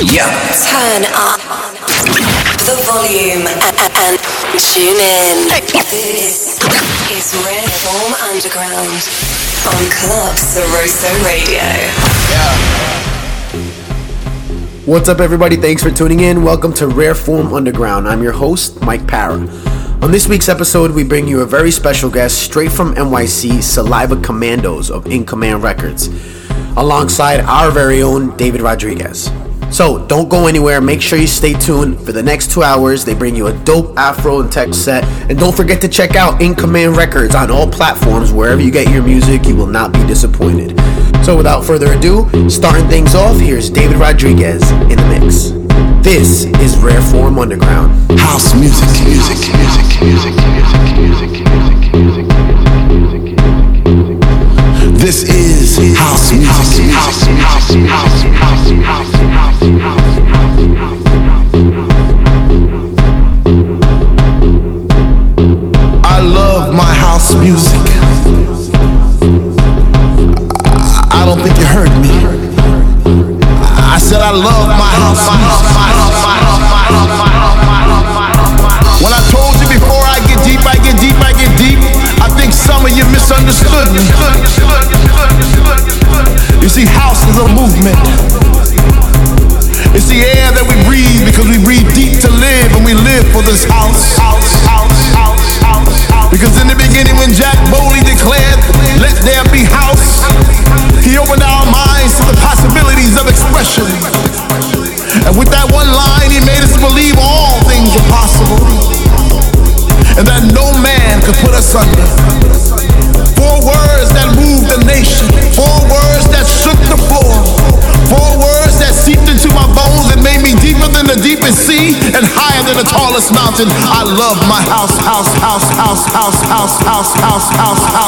Yeah. Turn up the volume and tune in. This is Rare Form Underground on Club Sabroso Radio. Yeah. What's up, everybody? Thanks for tuning in. Welcome to Rare Form Underground. I'm your host, Mike Para. On this week's episode, we bring you a very special guest straight from NYC, Saliva Commandos of In Command Records, alongside our very own David Rodriguez. So don't go anywhere. Make sure you stay tuned for the next two hours. They bring you a dope Afro and tech set. And don't forget to check out In Command Records on all platforms. Wherever you get your music, you will not be disappointed. So without further ado, starting things off, here's David Rodriguez in the mix. This is Rare Form Underground. House music, music, music, music, music, music, music, music. Music, music, music, music. This is house music, house music, house music, house music, house mountain. I love my house, house, house, house, house, house, house, house, house, house, house, house,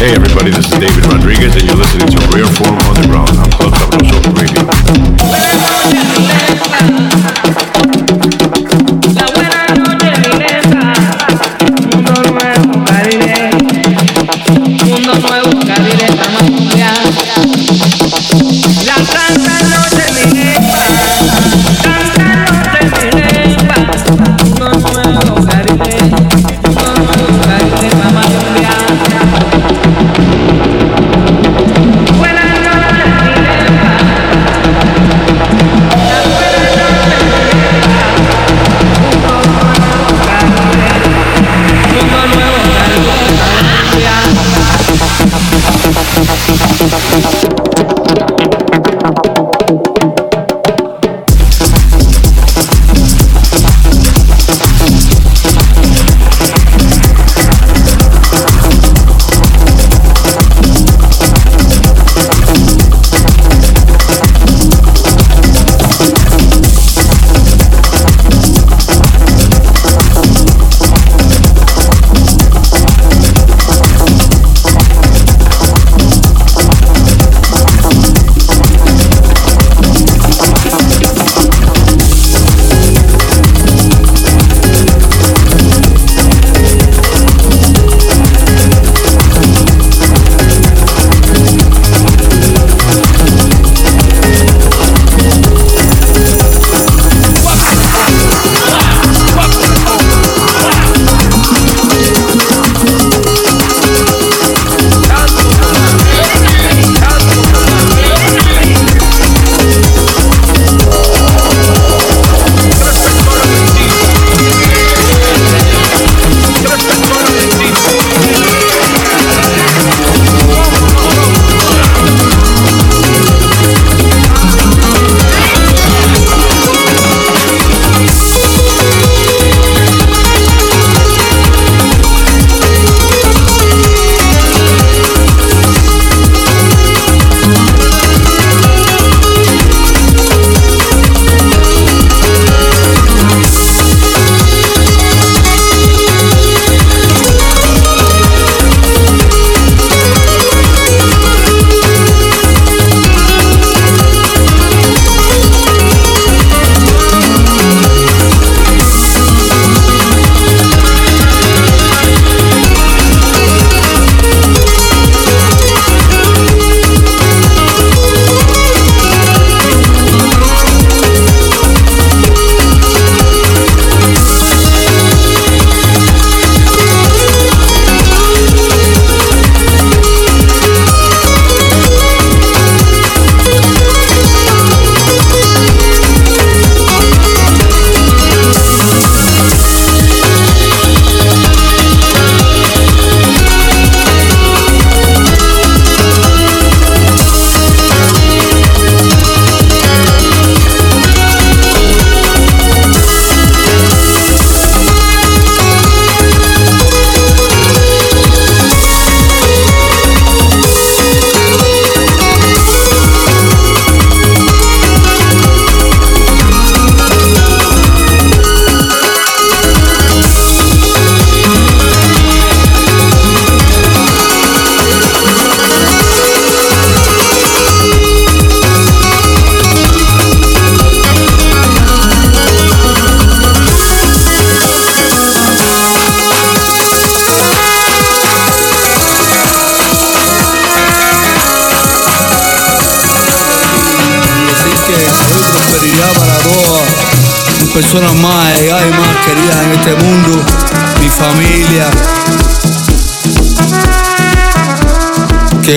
Hey everybody, this is David Rodriguez and you're listening to Rare Form Underground on Club Sabroso Radio.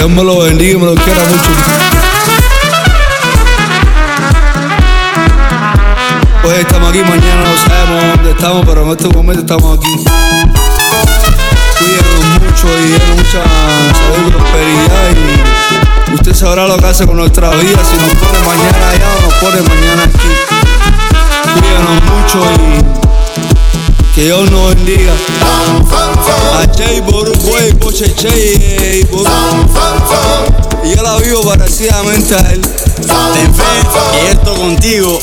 Dios me lo bendiga y me lo quiera mucho. Hoy estamos aquí, mañana no sabemos dónde estamos, pero en este momento estamos aquí. Cuídenos mucho y den mucha salud y prosperidad y usted sabrá lo que hace con nuestra vida, si nos pone mañana allá o nos pone mañana aquí cuídanos mucho y que Dios nos bendiga. A Jay Boru, güey, Poche Che, Y yo la vivo parecidamente a él. Ten fe y esto contigo.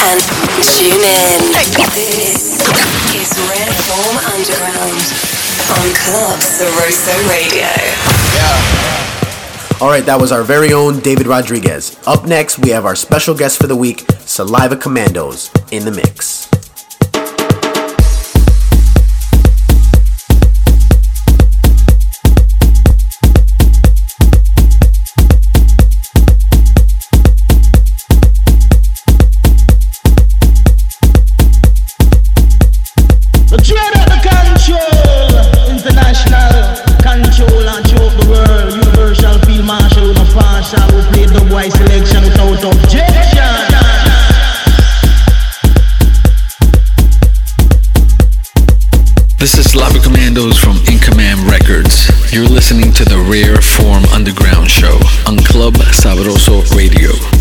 And, tune in. This is Rare Form Underground on Club Sabroso Radio. Yeah. All right, that was our very own David Rodriguez. Up next, we have our special guest for the week, Saliva Commandos, in the mix. You're listening to the Rare Form Underground Show on Club Sabroso Radio.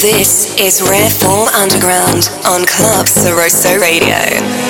This is Rare Form Underground on Club Sabroso Radio.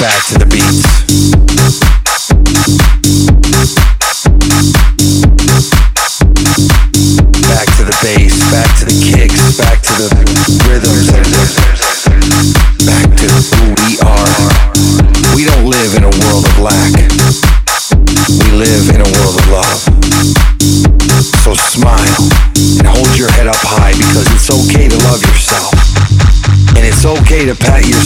back to the beat. Back to the bass, back to the kicks, back to the rhythms. Back to who we are. We don't live in a world of lack. We live in a world of love. So smile and hold your head up high because it's okay to love yourself. And it's okay to pat your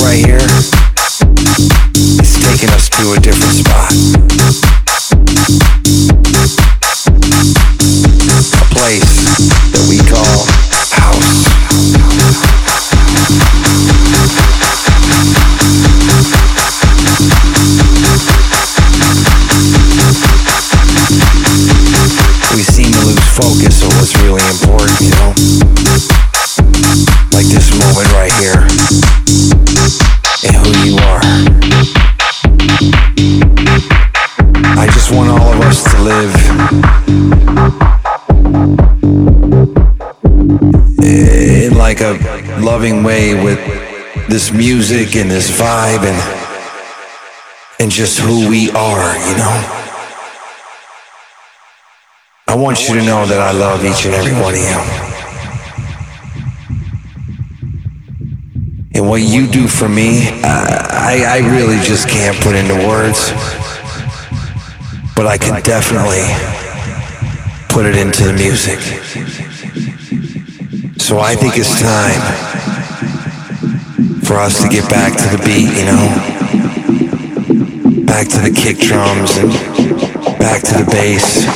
right here. Loving way with this music and this vibe and and just who we are, you know? I want you to know that I love each and every one of you. And what you do for me, I, I, I really just can't put into words. But I can definitely put it into the music. So I think it's time for us to get back to the beat, you know? Back to the kick drums and back to the bass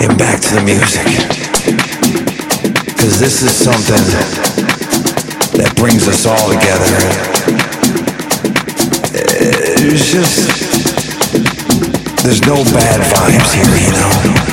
and back to the music. Cause this is something that brings us all together. There's just, there's no bad vibes here, you know?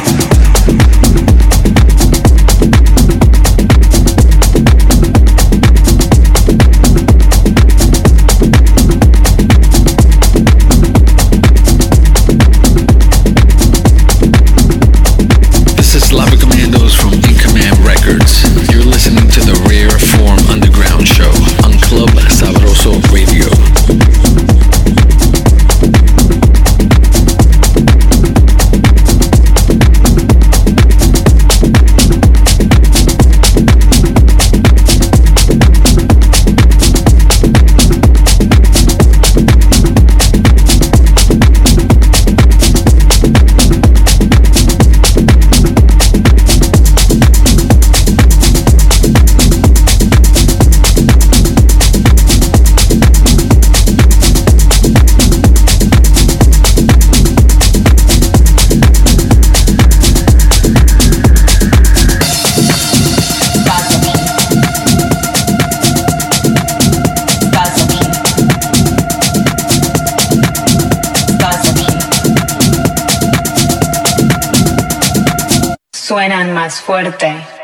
Suenan más fuerte.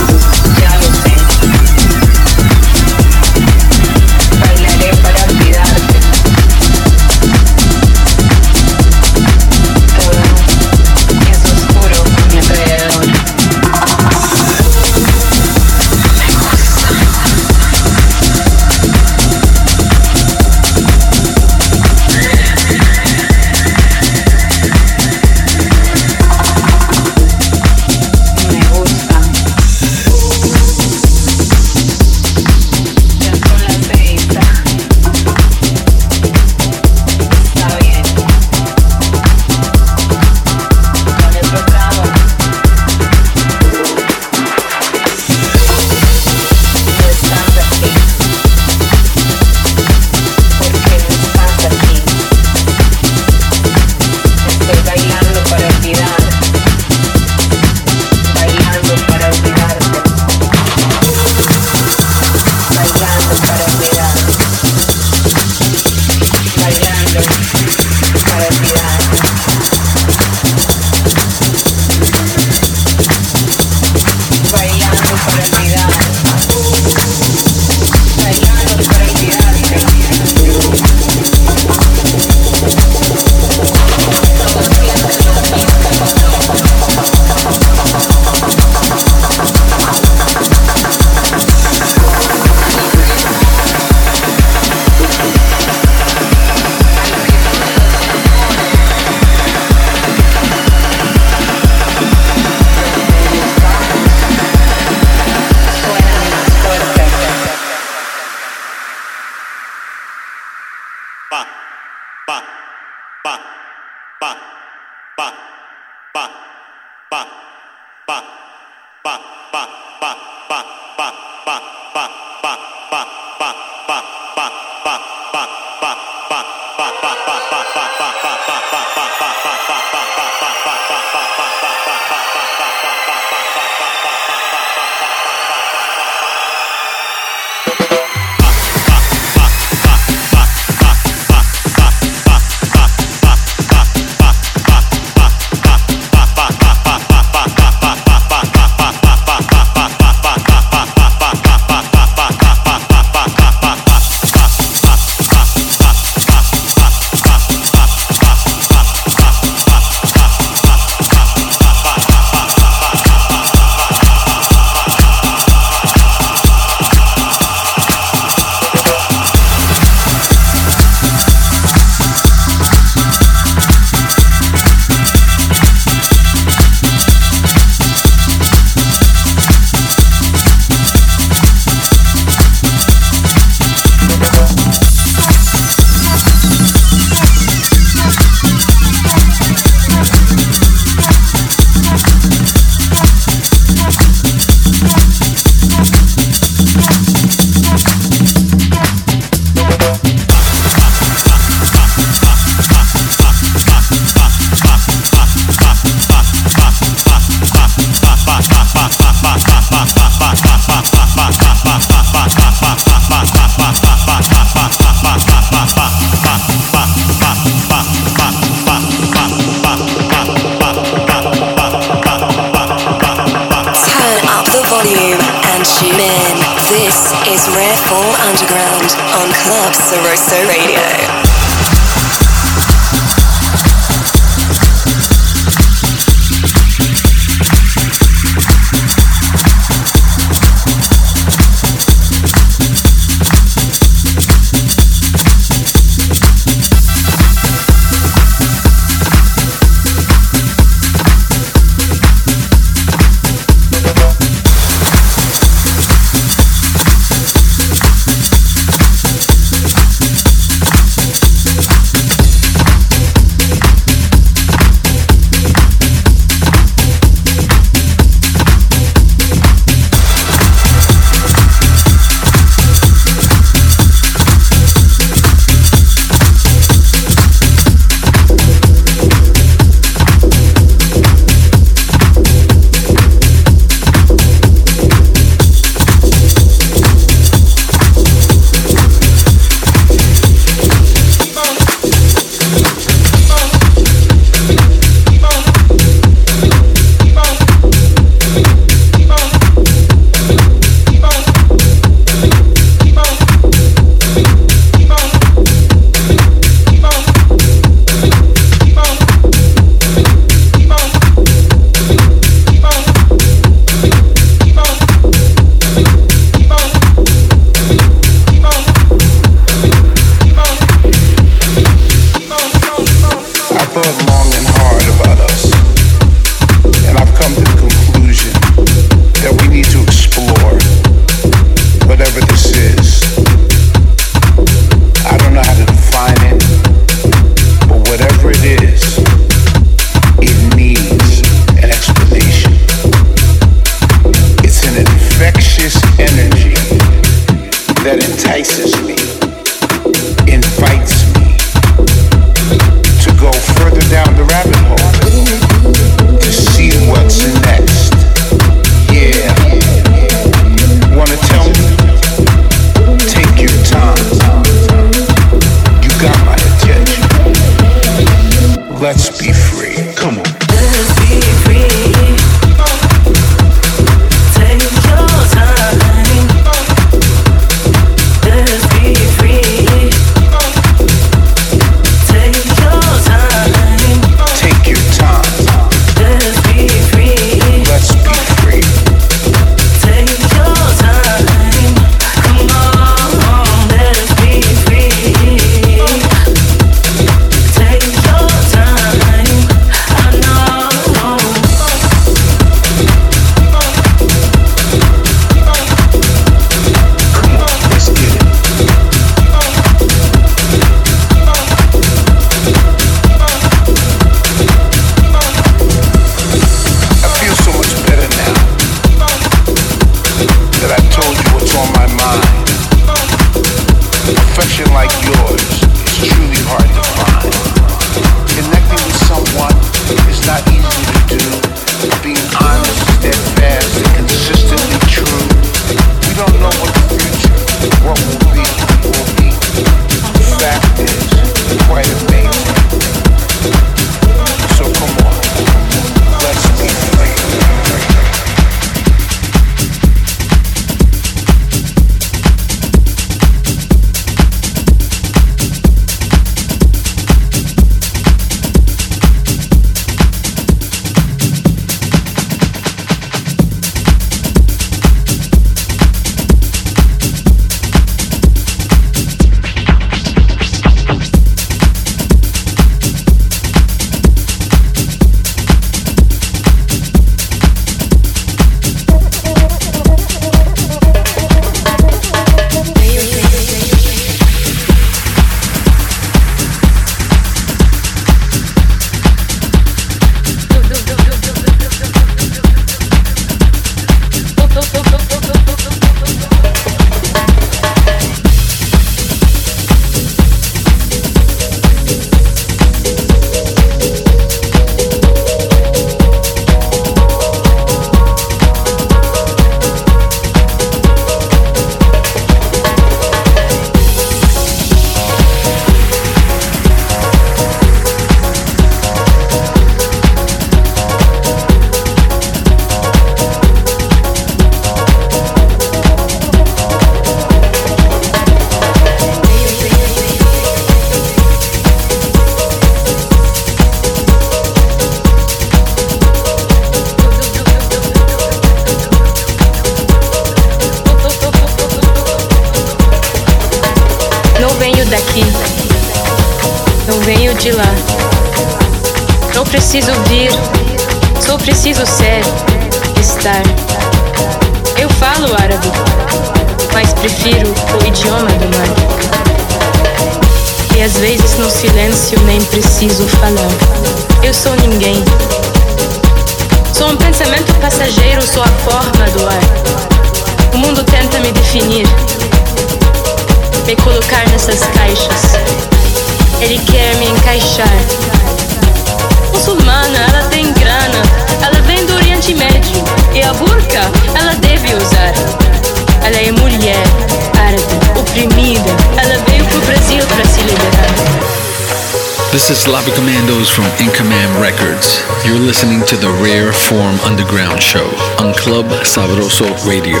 Sabroso Radio.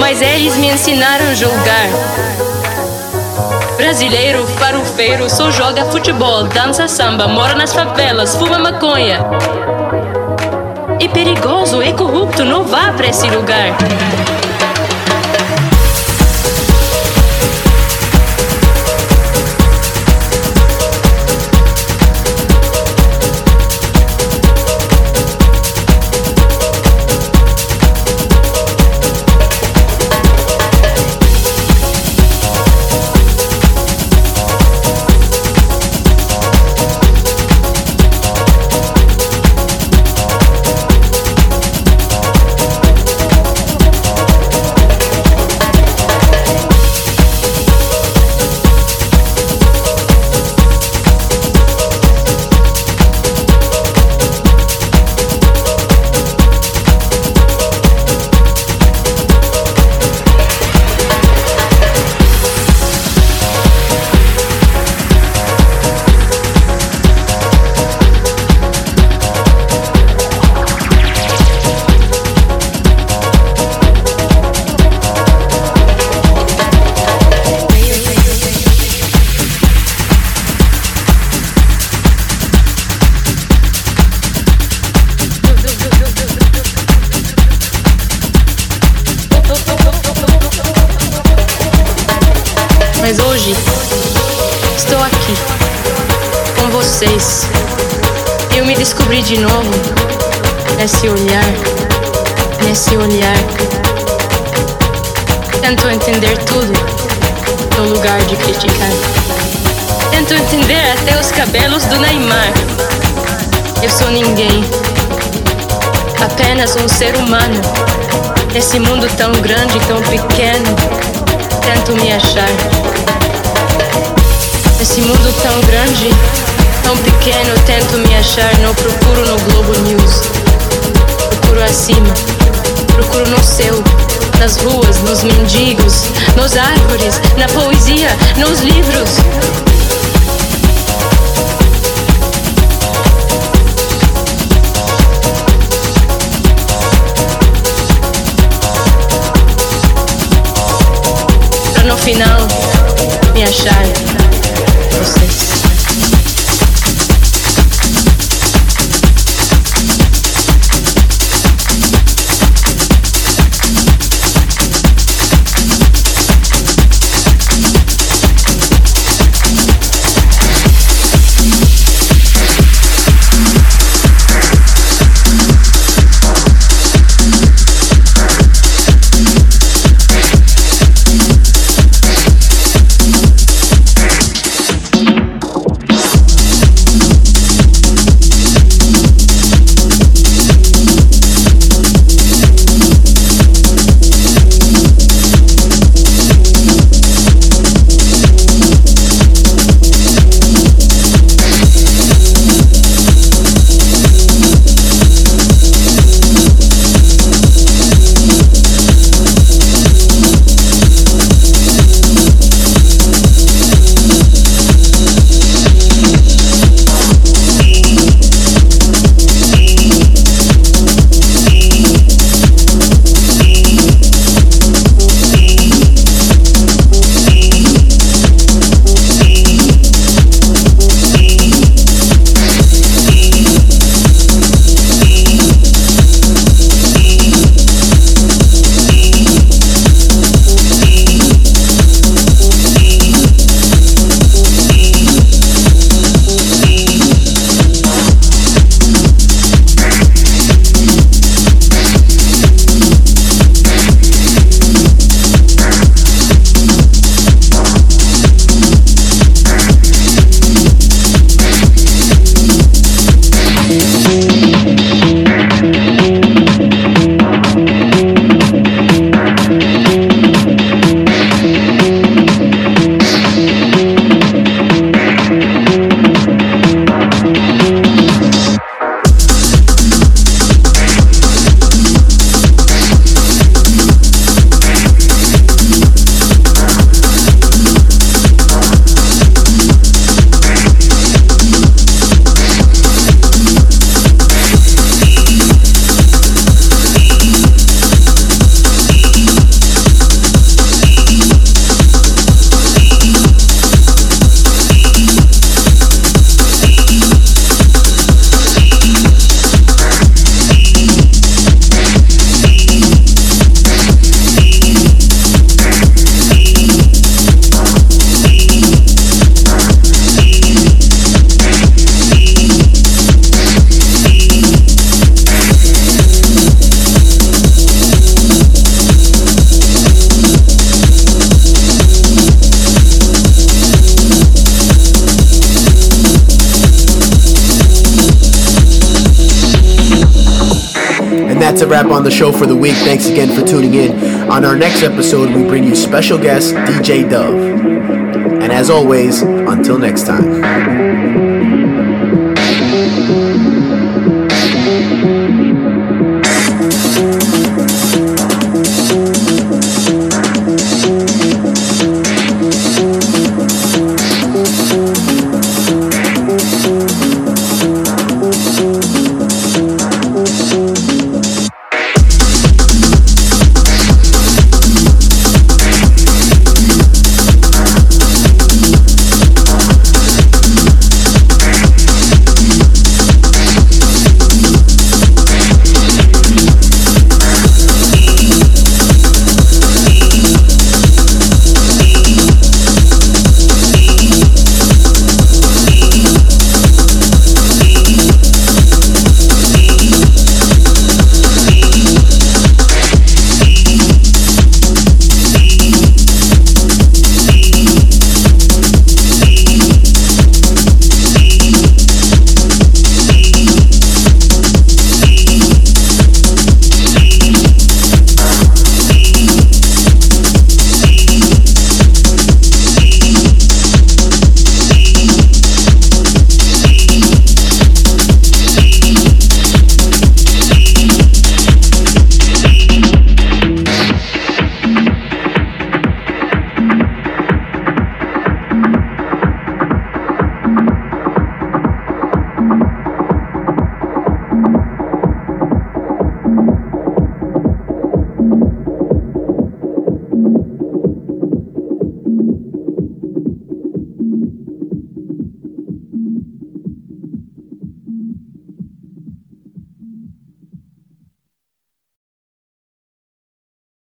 Mas eles me ensinaram a jogar. Brasileiro, farofeiro, só joga futebol, dança samba, mora nas favelas, fuma maconha. É perigoso, é corrupto, não vá para esse lugar. Wrap on the show for the week. Thanks again for tuning in. On our next episode, we bring you special guest DJ Dove. And as always, until next time.